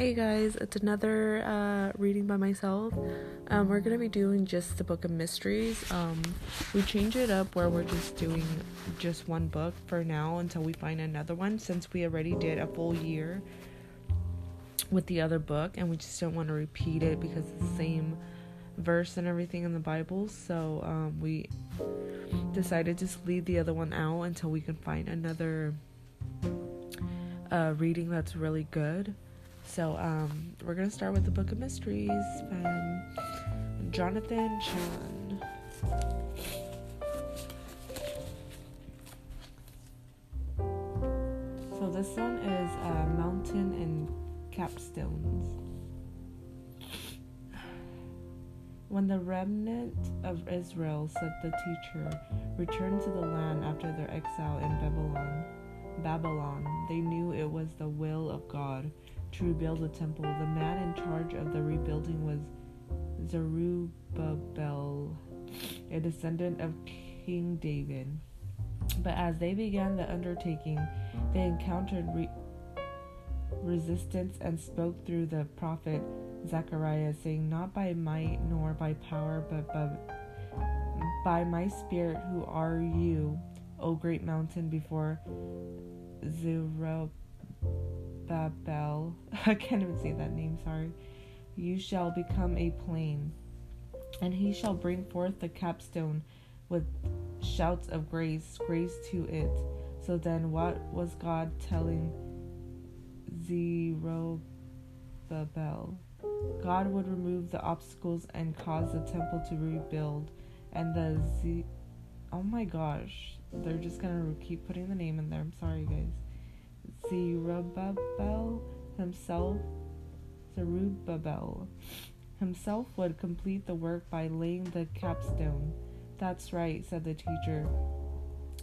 Hey guys, it's another uh, reading by myself. Um, we're gonna be doing just the book of mysteries. Um, we change it up where we're just doing just one book for now until we find another one, since we already did a full year with the other book, and we just don't want to repeat it because it's the same verse and everything in the Bible. So um, we decided to just leave the other one out until we can find another uh, reading that's really good. So um, we're gonna start with the Book of Mysteries from Jonathan Cahn. So this one is uh, Mountain and Capstones. When the remnant of Israel, said the teacher, returned to the land after their exile in Babylon, Babylon, they knew it was the will of God to rebuild the temple. The man in charge of the rebuilding was Zerubbabel, a descendant of King David. But as they began the undertaking, they encountered re- resistance and spoke through the prophet Zechariah, saying, Not by might nor by power, but by, by my spirit, who are you, O great mountain, before Zerubbabel Babel, I can't even say that name, sorry. You shall become a plain, and he shall bring forth the capstone with shouts of grace, grace to it. So then, what was God telling Zerubbabel? God would remove the obstacles and cause the temple to rebuild, and the Z. Oh my gosh, they're just gonna keep putting the name in there. I'm sorry, guys. Zerubbabel himself, Zerubbabel himself would complete the work by laying the capstone. That's right, said the teacher.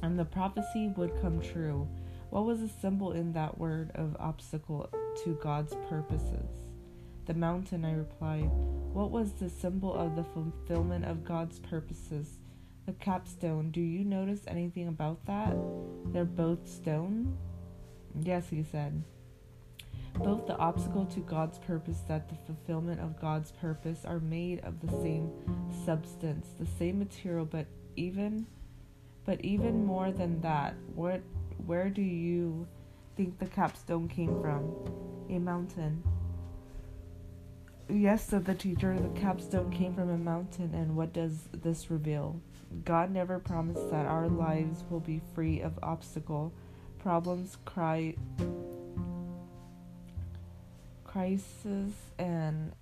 And the prophecy would come true. What was the symbol in that word of obstacle to God's purposes? The mountain, I replied. What was the symbol of the fulfillment of God's purposes? The capstone. Do you notice anything about that? They're both stone? Yes, he said. Both the obstacle to God's purpose that the fulfillment of God's purpose are made of the same substance, the same material, but even but even more than that, what where do you think the capstone came from? A mountain. Yes, said the teacher, the capstone came from a mountain, and what does this reveal? God never promised that our lives will be free of obstacle problems, cry, crises, and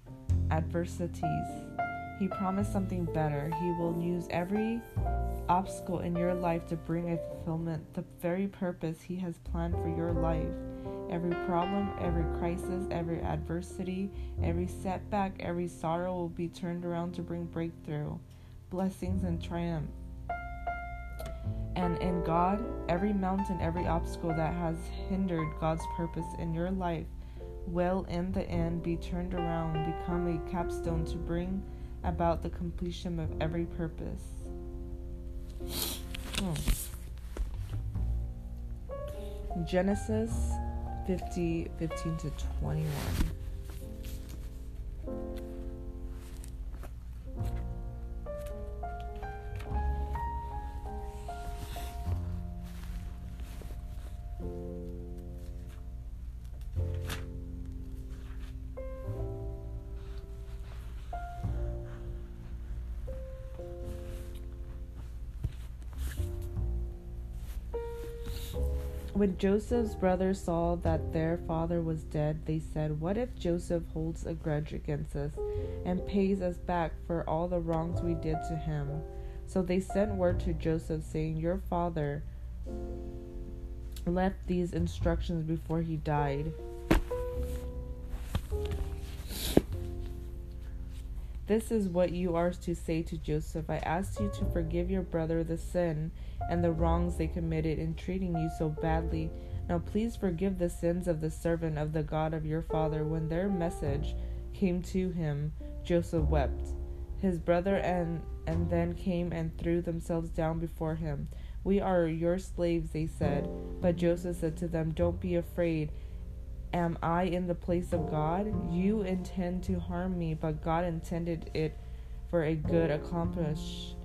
adversities. He promised something better. He will use every obstacle in your life to bring a fulfillment, the very purpose He has planned for your life. Every problem, every crisis, every adversity, every setback, every sorrow will be turned around to bring breakthrough, blessings, and triumph. And in God, every mountain, every obstacle that has hindered God's purpose in your life will, in the end, be turned around, become a capstone to bring about the completion of every purpose. Hmm. Genesis 50 15 to 21. When Joseph's brothers saw that their father was dead, they said, What if Joseph holds a grudge against us and pays us back for all the wrongs we did to him? So they sent word to Joseph, saying, Your father left these instructions before he died. This is what you are to say to Joseph I asked you to forgive your brother the sin and the wrongs they committed in treating you so badly. Now please forgive the sins of the servant of the God of your father. When their message came to him, Joseph wept. His brother and and then came and threw themselves down before him. We are your slaves, they said. But Joseph said to them, Don't be afraid am I in the place of God? You intend to harm me, but God intended it for a good accomplish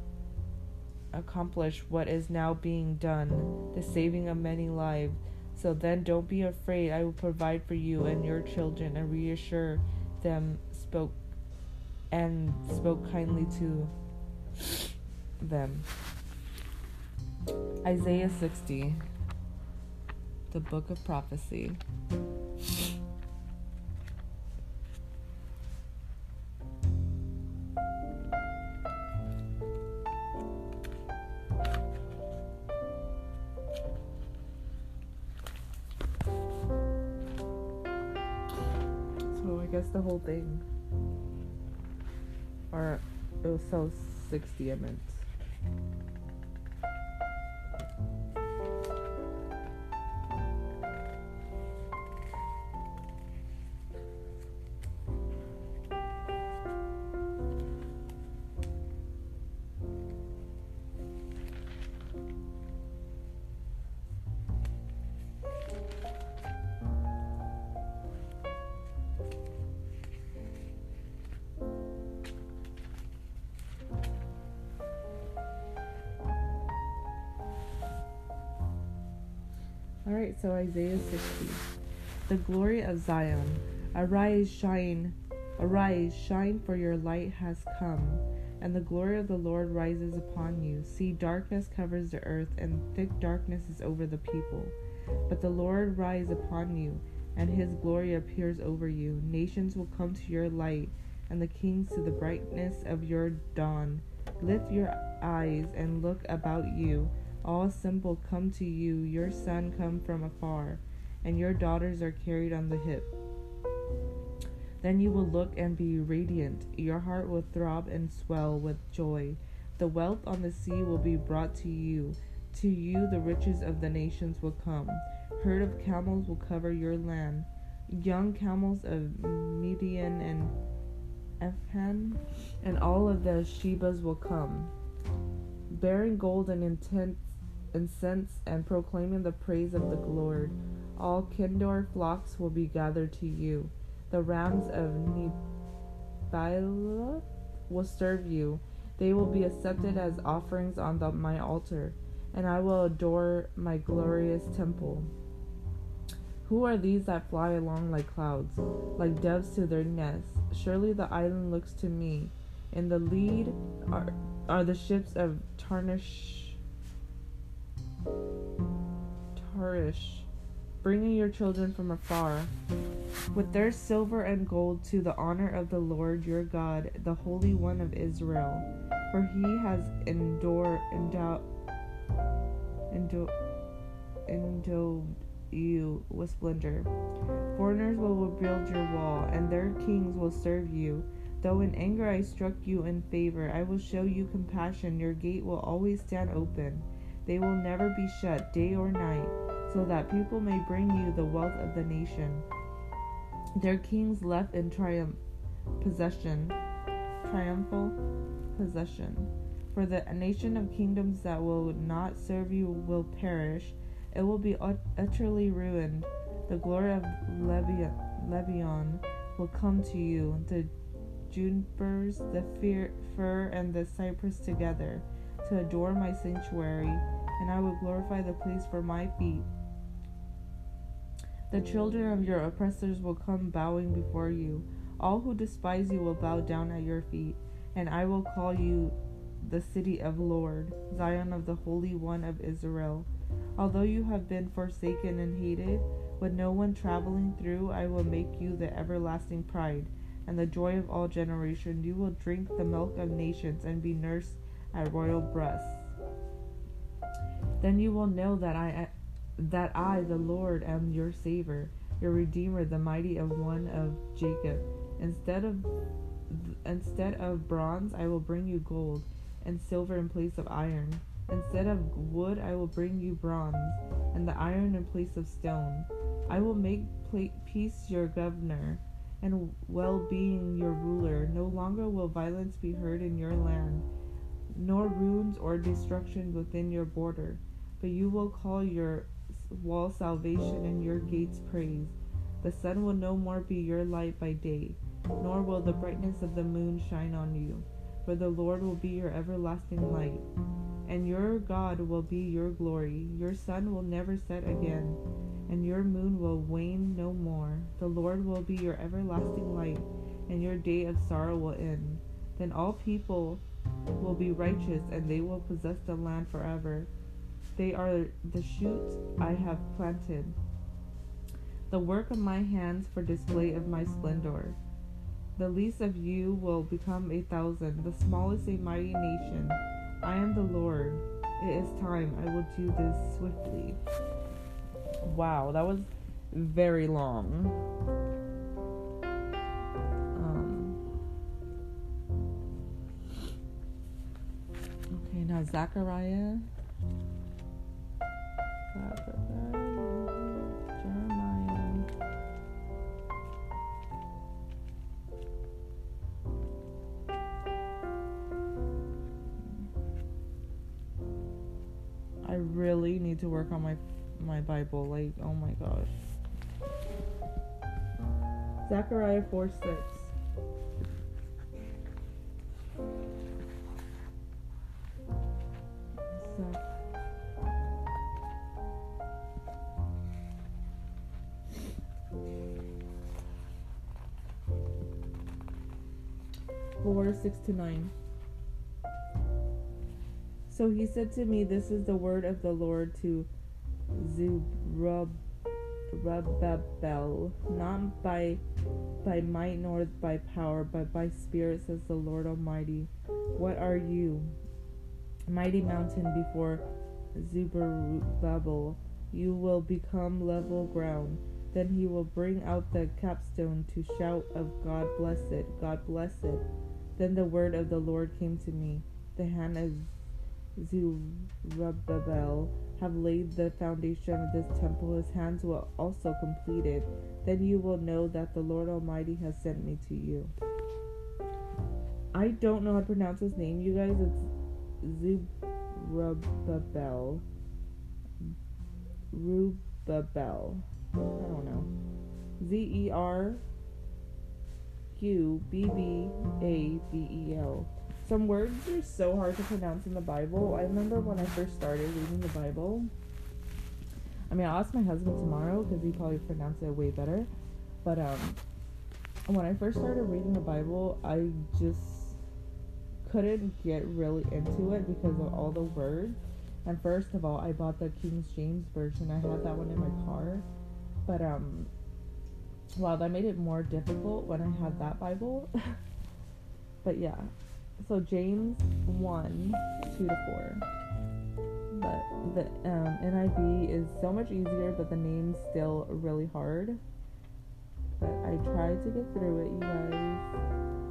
accomplish what is now being done, the saving of many lives. So then don't be afraid. I will provide for you and your children and reassure them spoke and spoke kindly to them. Isaiah 60 The Book of Prophecy guess the whole thing. Or it was so 60 minutes. Alright, so Isaiah 60. The glory of Zion. Arise, shine. Arise, shine, for your light has come, and the glory of the Lord rises upon you. See, darkness covers the earth, and thick darkness is over the people. But the Lord rise upon you, and his glory appears over you. Nations will come to your light, and the kings to the brightness of your dawn. Lift your eyes and look about you all simple come to you, your son come from afar, and your daughters are carried on the hip. Then you will look and be radiant, your heart will throb and swell with joy. The wealth on the sea will be brought to you. To you the riches of the nations will come. Herd of camels will cover your land. Young camels of Midian and Ephah, and all of the Shebas will come, bearing gold and intent incense and proclaiming the praise of the Lord. All Kedar flocks will be gathered to you. The rams of Nebaioth will serve you. They will be accepted as offerings on the, my altar, and I will adore my glorious temple. Who are these that fly along like clouds, like doves to their nests? Surely the island looks to me. In the lead are, are the ships of Tarshish Tarshish, bringing your children from afar, with their silver and gold to the honor of the Lord your God, the Holy One of Israel. For he has endured, endowed, endowed, endowed you with splendor. Foreigners will build your wall, and their kings will serve you. Though in anger I struck you in favor, I will show you compassion. Your gate will always stand open. They will never be shut day or night, so that people may bring you the wealth of the nation. Their kings left in triumph possession, triumphal possession. For the nation of kingdoms that will not serve you will perish. It will be utterly ruined. The glory of Lebanon will come to you, the junipers, the fir, and the cypress together, to adore my sanctuary and I will glorify the place for my feet. The children of your oppressors will come bowing before you. All who despise you will bow down at your feet, and I will call you the city of Lord, Zion of the Holy One of Israel. Although you have been forsaken and hated, with no one traveling through, I will make you the everlasting pride and the joy of all generations. You will drink the milk of nations and be nursed at royal breasts. Then you will know that I that I, the Lord, am your Savior, your Redeemer, the mighty of one of Jacob. Instead of instead of bronze, I will bring you gold, and silver in place of iron. Instead of wood, I will bring you bronze, and the iron in place of stone. I will make peace your governor, and well being your ruler. No longer will violence be heard in your land, nor ruins or destruction within your border but you will call your wall salvation and your gates praise. The sun will no more be your light by day, nor will the brightness of the moon shine on you. For the Lord will be your everlasting light, and your God will be your glory. Your sun will never set again, and your moon will wane no more. The Lord will be your everlasting light, and your day of sorrow will end. Then all people will be righteous, and they will possess the land forever. They are the shoots I have planted, the work of my hands for display of my splendor. The least of you will become a thousand, the smallest a mighty nation. I am the Lord. It is time. I will do this swiftly. Wow, that was very long. Now Zechariah. Jeremiah. I really need to work on my my Bible. Like, oh my gosh. Zechariah 4 6. 4 6 to 9. So he said to me, This is the word of the Lord to Zerubbabel, not by, by might nor by power, but by spirit, says the Lord Almighty. What are you, mighty mountain, before Zerubbabel? You will become level ground. Then he will bring out the capstone to shout of God bless it! God bless it!" Then the word of the Lord came to me. The hand of Zerubbabel have laid the foundation of this temple, his hands will also complete it. Then you will know that the Lord Almighty has sent me to you. I don't know how to pronounce his name, you guys. It's Zerubbabel. Rubabel. I don't know. Z E R U B B A B E L. Some words are so hard to pronounce in the Bible. I remember when I first started reading the Bible. I mean, I'll ask my husband tomorrow because he probably pronounced it way better. But um, when I first started reading the Bible, I just couldn't get really into it because of all the words. And first of all, I bought the King James version. I had that one in my car. But um, wow, that made it more difficult when I had that Bible. but yeah, so James 1 2 to 4. But the um, NIV is so much easier, but the name's still really hard. But I tried to get through it, you guys.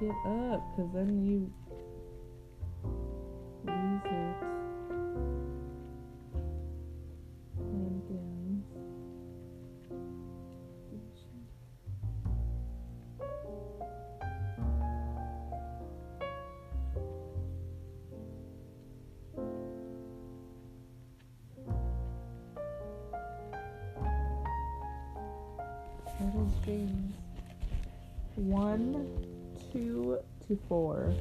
Never up, because then you lose it. James? 1, 2 to 4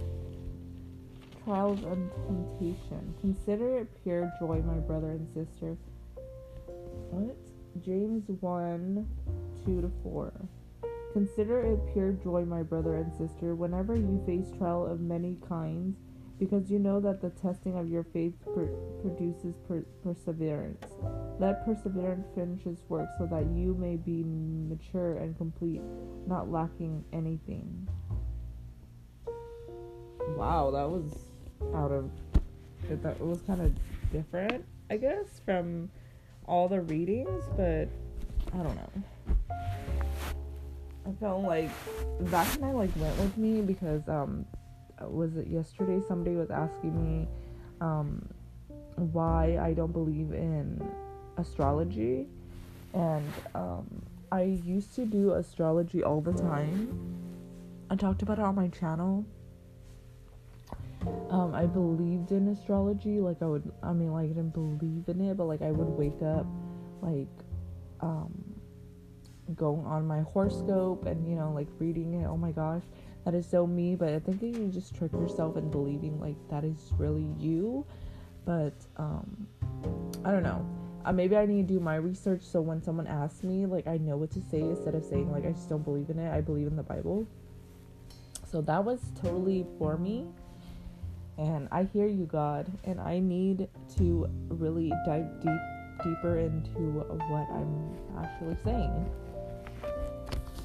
trials and temptation. Consider it pure joy, my brother and sister. What? James 1 2 to 4. Consider it pure joy, my brother and sister, whenever you face trial of many kinds, because you know that the testing of your faith per- produces per- perseverance. Let perseverance finish its work so that you may be mature and complete, not lacking anything. Wow, that was out of it that was kind of different, I guess, from all the readings, but I don't know. I felt like that kind of like went with me because um was it yesterday somebody was asking me um why I don't believe in astrology and um I used to do astrology all the time. I talked about it on my channel. Um, I believed in astrology. Like I would, I mean, like I didn't believe in it, but like I would wake up, like, um, going on my horoscope and you know, like reading it. Oh my gosh, that is so me. But I think you just trick yourself in believing like that is really you. But um, I don't know. Uh, maybe I need to do my research so when someone asks me, like I know what to say instead of saying like I just don't believe in it. I believe in the Bible. So that was totally for me. And I hear you, God, and I need to really dive deep deeper into what I'm actually saying.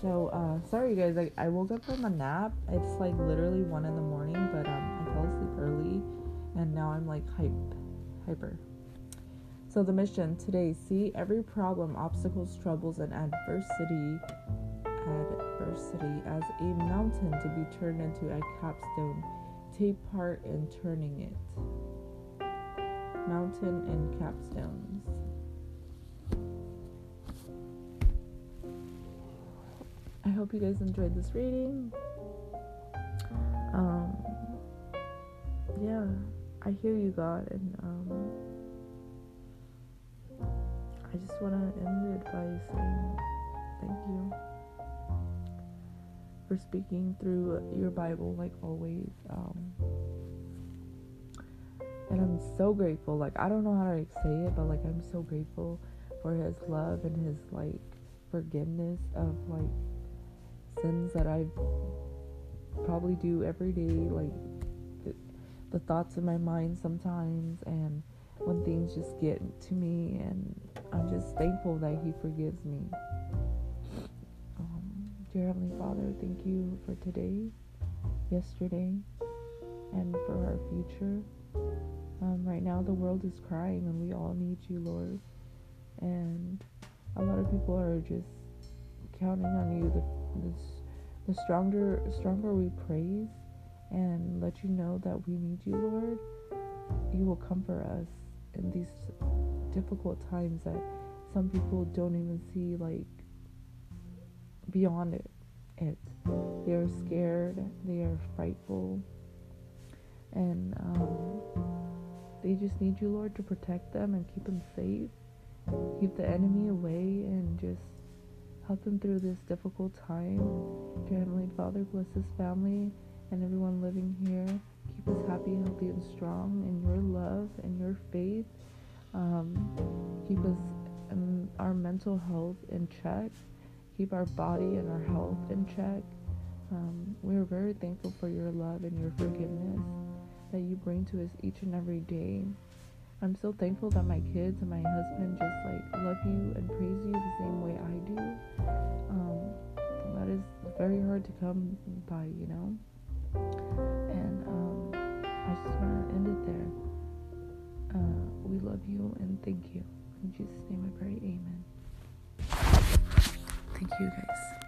So, uh, sorry guys, I, I woke up from a nap. It's like literally one in the morning, but um, I fell asleep early, and now I'm like hype, hyper. So the mission today: see every problem, obstacles, troubles, and adversity, adversity as a mountain to be turned into a capstone take part in turning it. Mountain and capstones. I hope you guys enjoyed this reading. Um, yeah, I hear you, God, and um, I just want to end it by saying thank you for speaking through your Bible, like always. Um, and I'm so grateful. Like, I don't know how to say it, but like, I'm so grateful for His love and His like forgiveness of like sins that I probably do every day. Like, the, the thoughts in my mind sometimes, and when things just get to me, and I'm just thankful that He forgives me. Dear Heavenly Father, thank you for today, yesterday, and for our future. Um, right now, the world is crying, and we all need you, Lord. And a lot of people are just counting on you. The, the, the stronger, stronger we praise and let you know that we need you, Lord, you will comfort us in these difficult times that some people don't even see like beyond it. it. They are scared, they are frightful, and um, they just need you, Lord, to protect them and keep them safe, keep the enemy away, and just help them through this difficult time. Dear Heavenly Father, bless this family and everyone living here. Keep us happy, healthy, and strong in your love and your faith. Um, keep us in our mental health in check keep our body and our health in check. Um, we're very thankful for your love and your forgiveness that you bring to us each and every day. I'm so thankful that my kids and my husband just like love you and praise you the same way I do. Um, that is very hard to come by, you know. And um, I just want to end it there. Uh, we love you and thank you. In Jesus' name I pray, amen. Thank you guys.